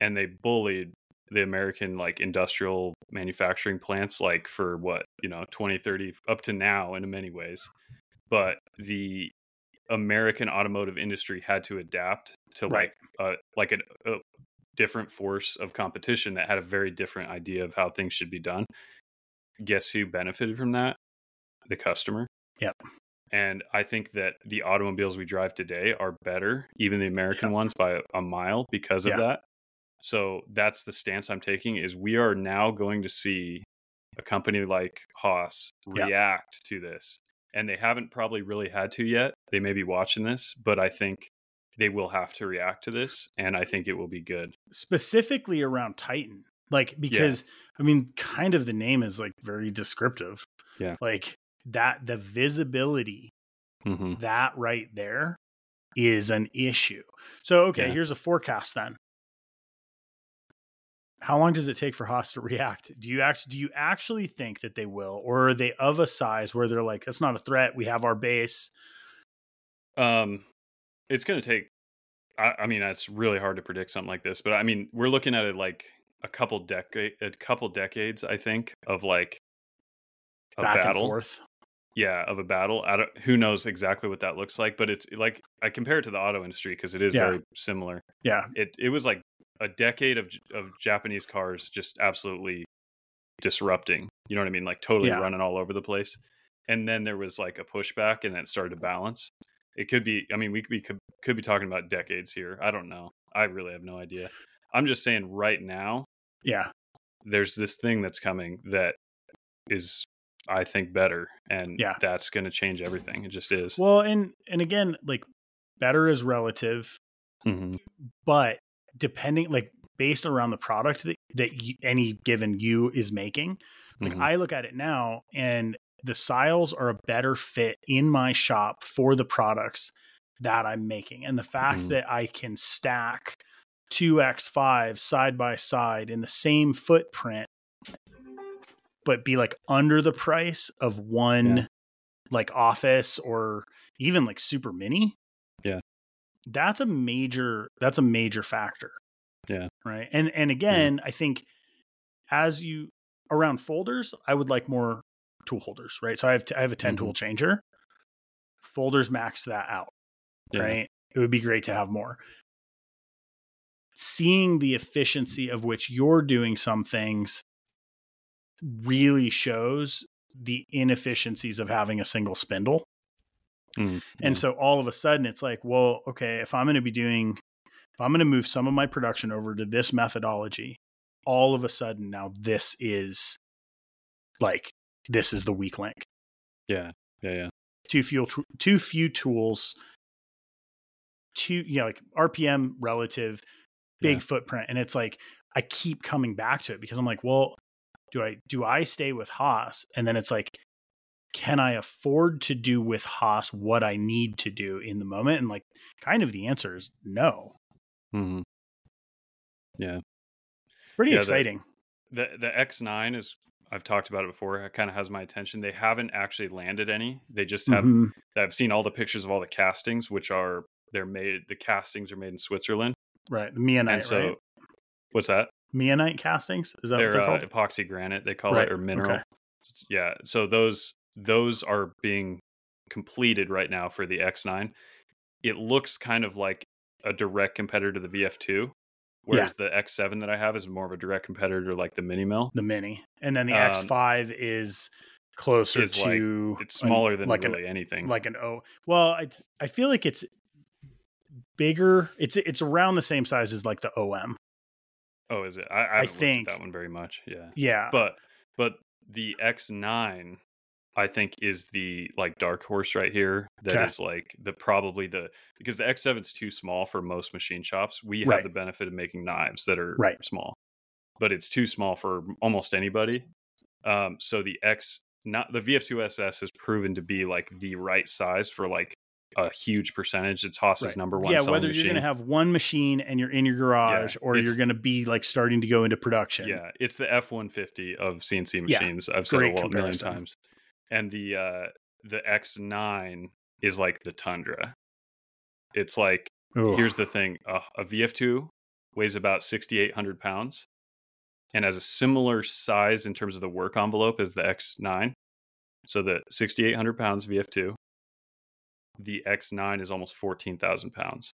and they bullied the American like industrial manufacturing plants like for what, you know, 20, 30 up to now in many ways. But the American automotive industry had to adapt to Right. like uh, like a, a different force of competition that had a very different idea of how things should be done. Guess who benefited from that? The customer. Yep. And I think that the automobiles we drive today are better, even the American Yeah. ones by a, a mile because of Yeah. that. So that's the stance I'm taking is we are now going to see a company like Haas react to this. And they haven't probably really had to yet. They may be watching this, but I think they will have to react to this and I think it will be good. specifically around Titan. Like because I mean, kind of the name is like very descriptive. Yeah. Like that the visibility Mm-hmm. that right there is an issue. So okay, Yeah. here's a forecast then. How long does it take for Haas to react? Do you actually do you actually think that they will, or are they of a size where they're like, that's not a threat. We have our base. Um, it's going to take. I, I mean, it's really hard to predict something like this, but I mean, we're looking at it like a couple decade, a couple decades, I think, of like a back and battle. forth. Yeah, of a battle. I don't, who knows exactly what that looks like, but it's like I compare it to the auto industry because it is Yeah. very similar. Yeah. It it was like a decade of of Japanese cars just absolutely disrupting. You know what I mean? Like totally Yeah. running all over the place. And then there was like a pushback, and then it started to balance. It could be. I mean, we could be could, could be talking about decades here. I don't know. I really have no idea. I'm just saying right now Yeah. there's this thing that's coming that is I think better and Yeah. that's going to change everything. It just is. Well, and and again, like better is relative, Mhm. but depending like based around the product that, that you, any given you is making like Mhm. i look at it now and the SYILs are a better fit in my shop for the products that i'm making and the fact Mhm. that i can stack 2x5 side by side in the same footprint but be like under the price of one Yeah. like office or even like super mini Yeah. That's a major that's a major factor. Yeah. right? And and again i think as you around folders i would like more tool holders right? So i have t- i have a 10 tool mm-hmm. changer. Folders max that out Yeah. right? It would be great to have more. Seeing the efficiency of which you're doing some things really shows the inefficiencies of having a single spindle Mm, and so all of a sudden it's like, well, okay, if I'm going to be doing, if I'm going to move some of my production over to this methodology, all of a sudden now this is like, this is the weak link. yeah. Yeah. Yeah. Too few, too few tools, too, you know, like RPM relative, big Yeah. footprint. And it's like, I keep coming back to it because I'm like, well, do I, do I stay with Haas? And then it's like, can I afford to do with Haas what I need to do in the moment? And like, kind of the answer is no. Mhm. It's pretty Yeah, exciting. The the X9 is I've talked about it before. It kind of has my attention. They haven't actually landed any. They just have Mhm. I've seen all the pictures of all the castings which are they're made the castings are made in Switzerland. Right. The Meonite, and so right? what's that? Meonite castings? Is that they're, what they're uh, epoxy granite they call Right, it or mineral okay. yeah so those those are being completed right now for the x9 it looks kind of like a direct competitor to the vf2 whereas the x7 that i have is more of a direct competitor like the mini mill The Mini. And then the Um, X5 is closer is like- to it's an- smaller than like really an anything like an O. Well, it's, I feel like it's bigger. It's it's around the same size as like the OM. oh is it i, I, at think- that one very much yeah Yeah. but but the x9 i think is the like dark horse right here That is Okay. like the probably the because the x7 is too small for most machine shops we have the benefit of making knives that are Right. small but it's too small for almost anybody um so the x not the VF2SS has proven to be like the right size for like a huge percentage. It's Haas's Right. number one. yeah, whether you're going to have one machine and you're in your garage or you're going to be like starting to go into production. Yeah, it's the F one fifty of CNC Yeah, machines. I've said it a million times. And the uh the X nine is like the Tundra. It's like Ooh. here's the thing: uh, a VF two weighs about sixty eight hundred pounds, and has a similar size in terms of the work envelope as the X nine. So the sixty eight hundred pounds VF two. The X nine is almost fourteen thousand pounds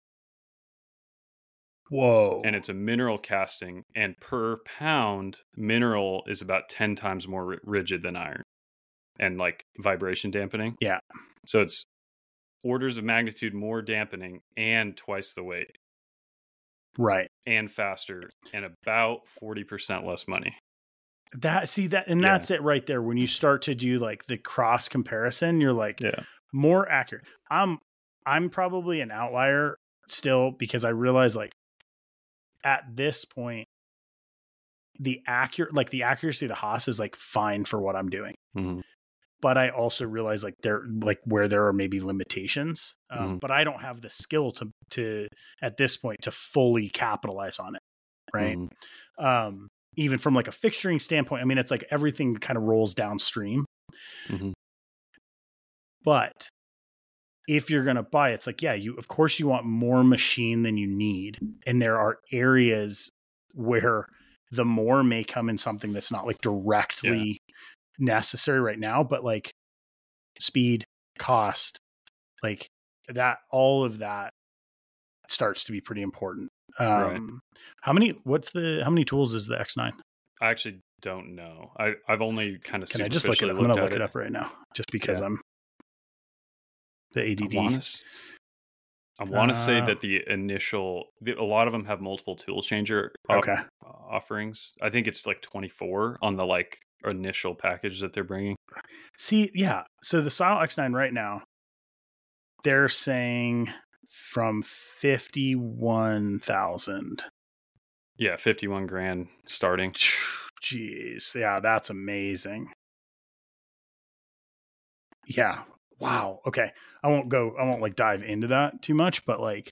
Whoa. and it's a mineral casting and per pound mineral is about 10 times more rigid than iron and like vibration dampening Yeah. so it's orders of magnitude more dampening and twice the weight right. and faster and about 40% less money That see that and Yeah. that's it right there. When you start to do like the cross comparison, you're like yeah more accurate. I'm I'm probably an outlier still because I realize like at this point the accurate like the accuracy of the Haas is like fine for what I'm doing. Mhm. But I also realize like there like where there are maybe limitations. Um, Mhm. but I don't have the skill to to at this point to fully capitalize on it. Right. Mhm. um even from like a fixturing standpoint i mean it's like everything kind of rolls downstream Mhm. but if you're going to buy it's like yeah you of course you want more machine than you need and there are areas where the more may come in something that's not like directly necessary right now but like speed cost like that all of that starts to be pretty important um Right. how many what's the how many tools is the x9 i actually don't know i i've only kind of Can I just look it? up? I'm gonna look it up right now, just because Yeah. I'm the I ADD. want to. I want to say Uh, that the initial, the, a lot of them have multiple tool changer op- Okay, offerings. I think it's like 24 on the like initial package that they're bringing. see, yeah. So the Style X9 right now, they're saying from fifty-one thousand. Yeah, 51 grand starting. Jeez, yeah, that's amazing. Yeah. Wow. Okay. I won't go. I won't like dive into that too much, but like,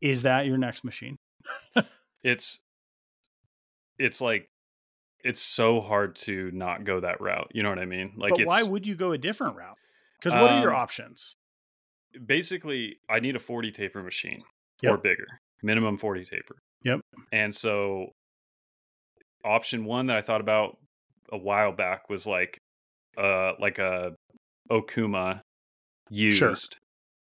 is that your next machine? It's it's like it's so hard to not go that route. You know what I mean? Like but it's why would you go a different route? Because what are your Um, options? basically I need a 40 taper machine Yep. or bigger. Minimum 40 taper. Yep. And so option 1 that I thought about a while back was like uh like a Okuma used Sure.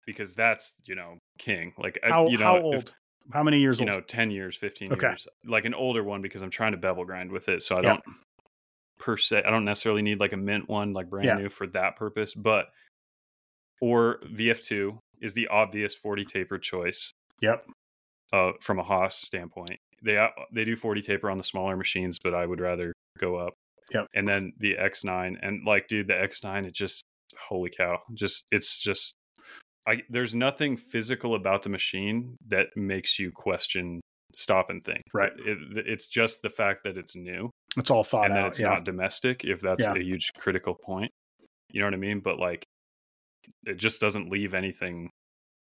because that's, you know, king. Like How you know how if- old? How many years you old? know 10 years 15 Okay. years like an older one because i'm trying to bevel grind with it so i Yeah. don't per se i don't necessarily need like a mint one like brand Yeah. new for that purpose but or vf2 is the obvious 40 taper choice Yep. uh, from a haas standpoint they uh, they do 40 taper on the smaller machines but i would rather go up Yep. and then the x9 and like dude the x9 it just holy cow just it's just I, there's nothing physical about the machine that makes you question stop and think Right. it, it's just the fact that it's new It's all thought and that out. it's yeah. not domestic if that's Yeah. a huge critical point you know what i mean but like it just doesn't leave anything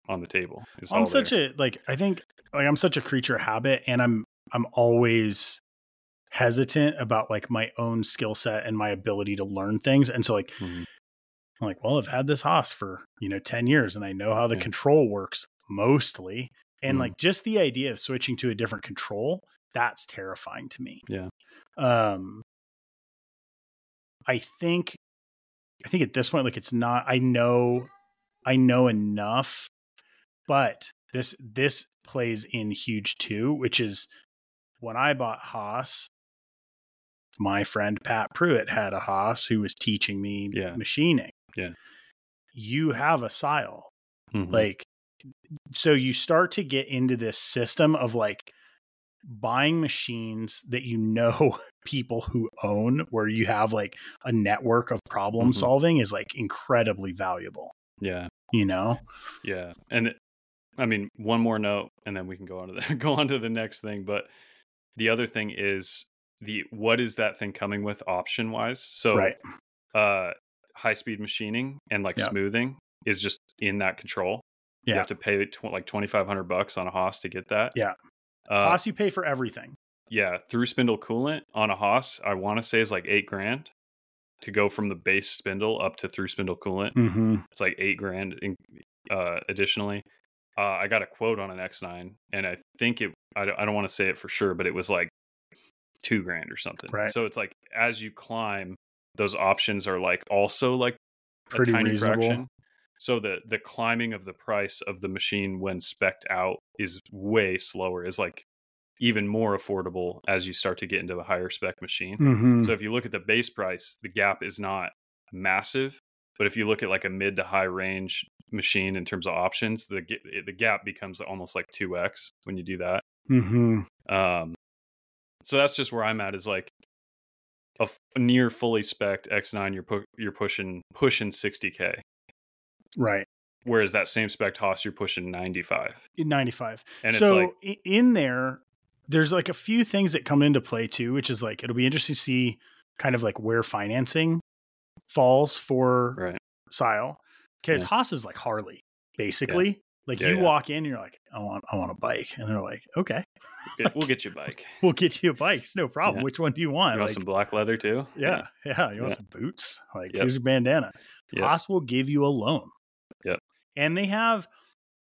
on the table it's I'm such there. a like I think like I'm such a creature habit and I'm I'm always hesitant about like my own skill set and my ability to learn things. And so like Mhm. I'm like, well, I've had this Haas for, you know, 10 years and I know how the Yeah. control works mostly. And Mhm. like just the idea of switching to a different control, that's terrifying to me. Yeah. Um I think I think at this point, like it's not I know I know enough, but this this plays in huge too, which is when I bought Haas, my friend Pat Pruitt had a Haas who was teaching me Yeah. machining. Yeah. You have a SYIL. Mhm. Like so you start to get into this system of like buying machines that you know people who own where you have like a network of problem Mhm. solving is like incredibly valuable yeah you know Yeah, and I mean, one more note, and then we can go on to the go on to the next thing. But the other thing is the what is that thing coming with option wise? So right uh, high speed machining and like Yeah. smoothing is just in that control. You have to pay tw- like twenty five hundred bucks on a Haas to get that. Yeah. Uh, Haas, you pay for everything. yeah, through spindle coolant on a Haas, I want to say is like eight grand to go from the base spindle up to through spindle coolant. Mm-hmm. It's like eight grand in, uh, additionally. Uh, I got a quote on an X9, and I think it. I don't, I don't want to say it for sure, but it was like two grand or something. Right. So it's like as you climb, those options are like also like Pretty a tiny reasonable. fraction. So the the climbing of the price of the machine when specced out is way slower. Is like even more affordable as you start to get into a higher spec machine. Mm-hmm. So if you look at the base price, the gap is not massive. But if you look at like a mid to high range machine in terms of options, the the gap becomes almost like two x when you do that. mm-hmm. Um, so that's just where I'm at. Is like a, f- near fully spec'd X9, you're pu- you're pushing pushing 60k, Right. whereas that same spec Haas, you're pushing 95. In 95. And it's so like- in there, there's like a few things that come into play too, which is like it'll be interesting to see kind of like where financing falls for Right. SYIL. Because Yeah. Haas is like Harley, basically. Like Yeah, you yeah. walk in, you're like, I want, I want a bike, and they're like, okay, Get- We'll get you a bike. we'll get you a bike. It's no problem. Yeah. Which one do you want? You want Like, some black leather too? yeah, yeah. You want some boots? Like Yep. here's your bandana. Yep. Haas will give you a loan. Yep. And they have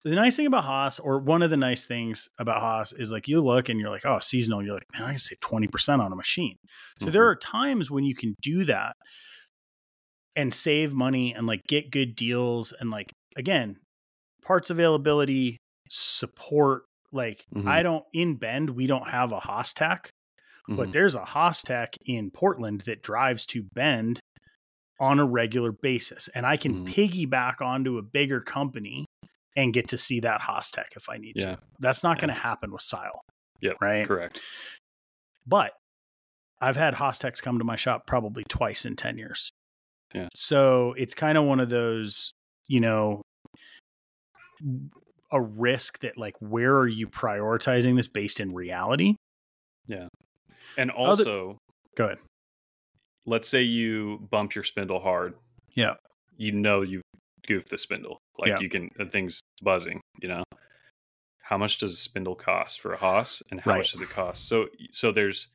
the nice thing about Haas, or one of the nice things about Haas, is like you look and you're like, oh, seasonal. You're like, man, I can save twenty percent on a machine. So Mhm. there are times when you can do that and save money and like get good deals and like again, parts availability, support. Like Mhm. I don't in Bend, we don't have a Haas tech but there's a Haas Tech in Portland that drives to Bend on a regular basis. And I can Mhm. piggyback onto a bigger company and get to see that Haas if I need Yeah. to. That's not Yeah. going to happen with SYIL. Yep. Right. correct. But I've had Haas come to my shop probably twice in 10 years. Yeah. So it's kind of one of those, you know, a risk that like, where are you prioritizing this based in reality? Yeah. And also, Go ahead. let's say you bump your spindle hard. Yeah. You know you goof the spindle. Like Yeah. you can the thing's buzzing, you know. How much does a spindle cost for a Haas and how Right. much does it cost? So so there's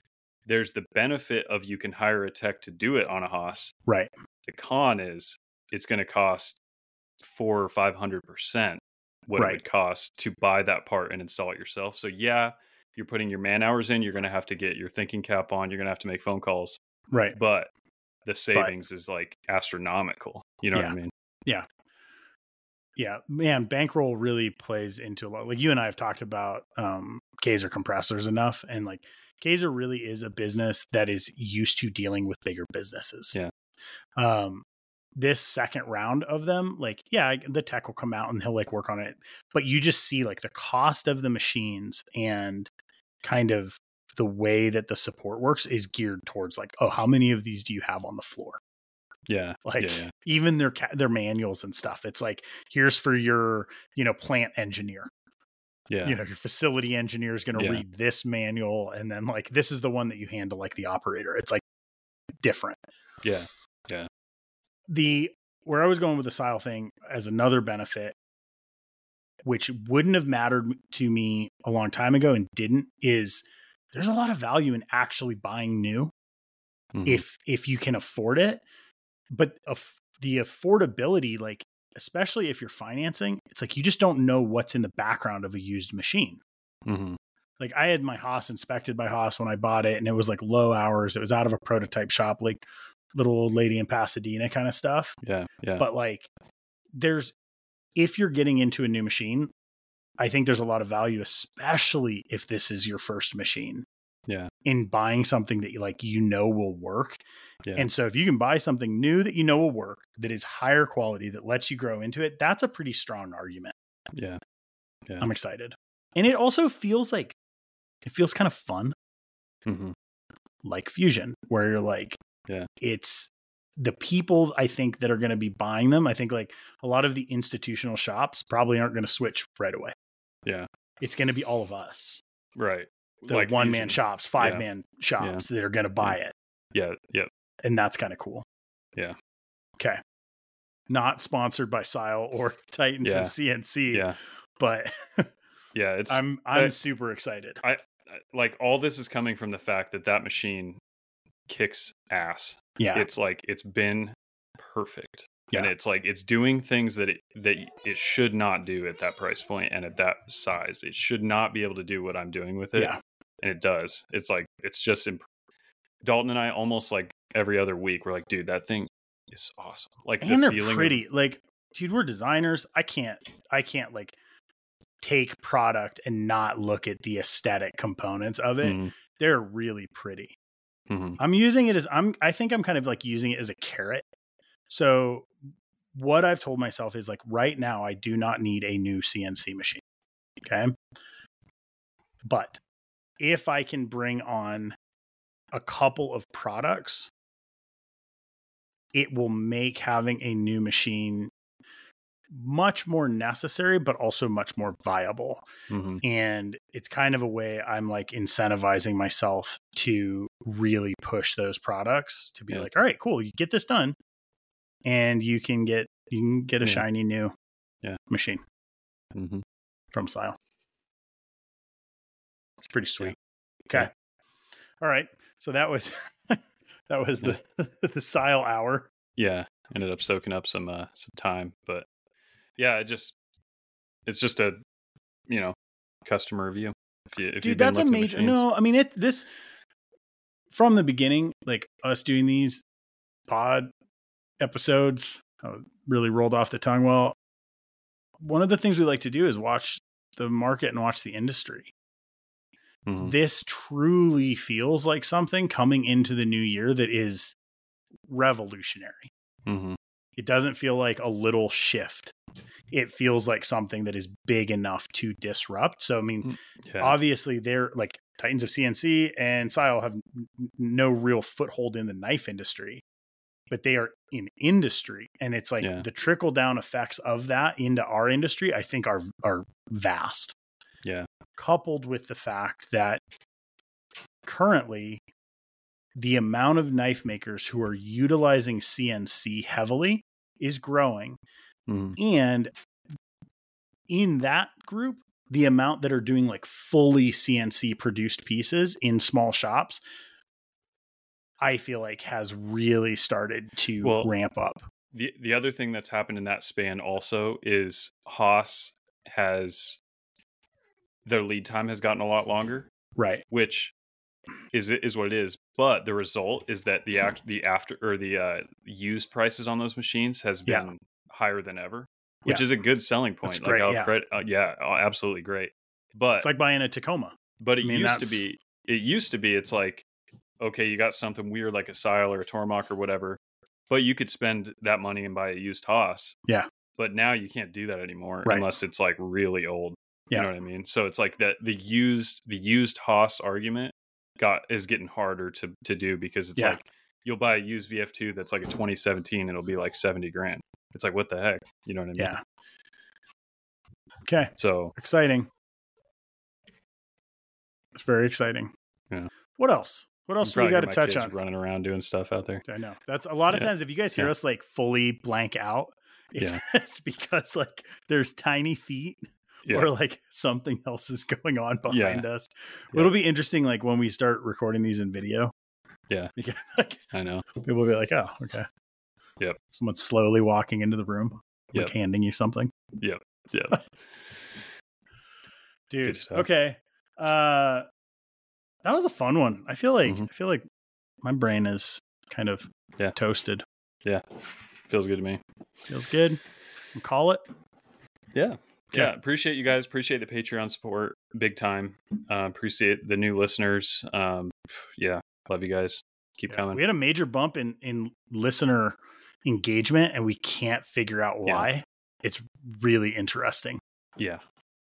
there's the benefit of you can hire a tech to do it on a Haas. Right. The con is it's going to cost 4 or 500% what it would cost to buy that part and install it yourself. So yeah, you're putting your man hours in, you're going to have to get your thinking cap on, you're going to have to make phone calls Right. but the savings is like astronomical. You know what I mean? Yeah. Yeah man bankroll really plays into a lot like you and i have talked about um Kaeser compressors enough and like Kaeser really is a business that is used to dealing with bigger businesses Yeah. um this second round of them like yeah the tech will come out and he'll like work on it but you just see like the cost of the machines and kind of the way that the support works is geared towards like oh how many of these do you have on the floor Yeah. like yeah, yeah. even their ca- their manuals and stuff it's like here's for your you know plant engineer Yeah. you know your facility engineer is going to Yeah. read this manual and then like this is the one that you handle like the operator it's like different Yeah. yeah. The where i was going with the SYIL thing as another benefit which wouldn't have mattered to me a long time ago and didn't is there's a lot of value in actually buying new Mhm. if if you can afford it but af- the affordability like especially if you're financing it's like you just don't know what's in the background of a used machine Mhm. like i had my haas inspected by haas when i bought it and it was like low hours it was out of a prototype shop like little old lady in pasadena kind of stuff Yeah. Yeah. but like there's if you're getting into a new machine i think there's a lot of value especially if this is your first machine Yeah. in buying something that you like you know will work Yeah. and so if you can buy something new that you know will work that is higher quality that lets you grow into it that's a pretty strong argument yeah. Yeah. i'm excited and it also feels like it feels kind of fun Mhm. like fusion where you're like Yeah. it's the people i think that are going to be buying them i think like a lot of the institutional shops probably aren't going to switch right away Yeah. it's going to be all of us Right. the Like one man shops five man shops that are going to buy it Yeah. Yeah. and that's kind of cool Yeah. Okay. Not sponsored by SYIL or Titans Yeah. of CNC, Yeah. but Yeah. It's I'm I'm I- super excited. I like all this is coming from the fact that that machine kicks ass. yeah. It's like it's been perfect. Yeah. And it's like it's doing things that it that it should not do at that price point and at that size. It should not be able to do what I'm doing with it. Yeah. And it does. It's like it's just imp- Dalton and I almost like every other week we're like, dude, that thing is awesome. Like and the they're feeling of- pretty. Like, dude, we're designers. I can't I can't like take product and not look at the aesthetic components of it. Mhm, They're really pretty. Mhm. I'm using it as I'm I think I'm kind of like using it as a carrot. So what I've told myself is like right now I do not need a new CNC machine. Okay? But if I can bring on a couple of products it will make having a new machine much more necessary but also much more viable Mhm. and it's kind of a way i'm like incentivizing myself to really push those products to be Yeah. like all right cool you get this done and you can get you can get a Yeah. shiny new Yeah. machine Mhm. from SYIL it's pretty sweet okay all right so that was that was the the SYIL hour Yeah, ended up soaking up some uh some time, but yeah, it just it's just a you know customer review. If you, if dude that's a major no i mean it this from the beginning like us doing these pod episodes really rolled off the tongue. Well one of the things we like to do is watch the market and watch the industry. Mhm. this truly feels like something coming into the new year that is revolutionary. Mhm. it doesn't feel like a little shift. It feels like something that is big enough to disrupt. So i mean Yeah, obviously they're like Titans of CNC and SYIL have no real foothold in the knife industry, but they are in industry, and it's like Yeah. the trickle down effects of that into our industry. I think are are vast. yeah, Coupled with the fact that currently the amount of knife makers who are utilizing CNC heavily is growing, Mhm. and in that group the amount that are doing like fully cnc produced pieces in small shops i feel like has really started to Well- ramp up the the other thing that's happened in that span also is Haas has their lead time has gotten a lot longer, right which is is what it is. But the result is that the act the after or the uh, used prices on those machines has Yeah. been higher than ever, which Yeah. is a good selling point. great, like I'll yeah. credit, uh, yeah, absolutely great. But it's like buying a tacoma but it I mean, used to be it used to be it's like okay you got something weird like a SYIL or a Tormach or whatever but you could spend that money and buy a used Haas Yeah. but now you can't do that anymore Right. unless it's like really old Yeah. you know what I mean so it's like that the used the used Haas argument got is getting harder to to do because it's Yeah. like you'll buy a used VF2 that's like a 2017 and it'll be like 70 grand it's like what the heck you know what I mean yeah okay so exciting it's very exciting Yeah. what else what else do we got to touch on running around doing stuff out there I know. That's a lot of Yeah. times if you guys hear Yeah. us like fully blank out, Yeah. it's because like there's tiny feet yeah or like something else is going on Yeah. behind us. Yeah. It'll be interesting like when we start recording these in video. Yeah. Because like I know people will be like, oh, okay. Yep. Someone's slowly walking into the room, like handing you something. yeah Yeah. Dude. Okay. Uh that was a fun one. I feel like Mhm. I feel like my brain is kind of Yeah. toasted. Yeah. Feels good to me Feels good. We'll call it. Yeah. Okay. Yeah. Appreciate you guys. Appreciate the Patreon support big time. Uh, appreciate the new listeners. Um, yeah. Love you guys. Keep Yeah, coming. We had a major bump in in listener engagement, and we can't figure out Yeah. why. It's really interesting. yeah.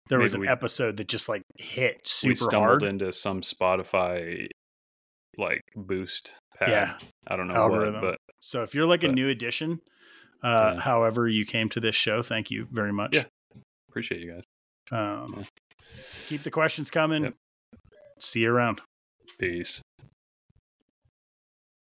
There was an we- episode that just like hit super we stumbled hard. into some Spotify like boost pad. Yeah, I don't know algorithm. what, but so if you're like a new addition, uh, Yeah. however you came to this show, thank you very much. Yeah. appreciate you guys. Um, Yeah. Keep the questions coming. Yep. See you around. Peace.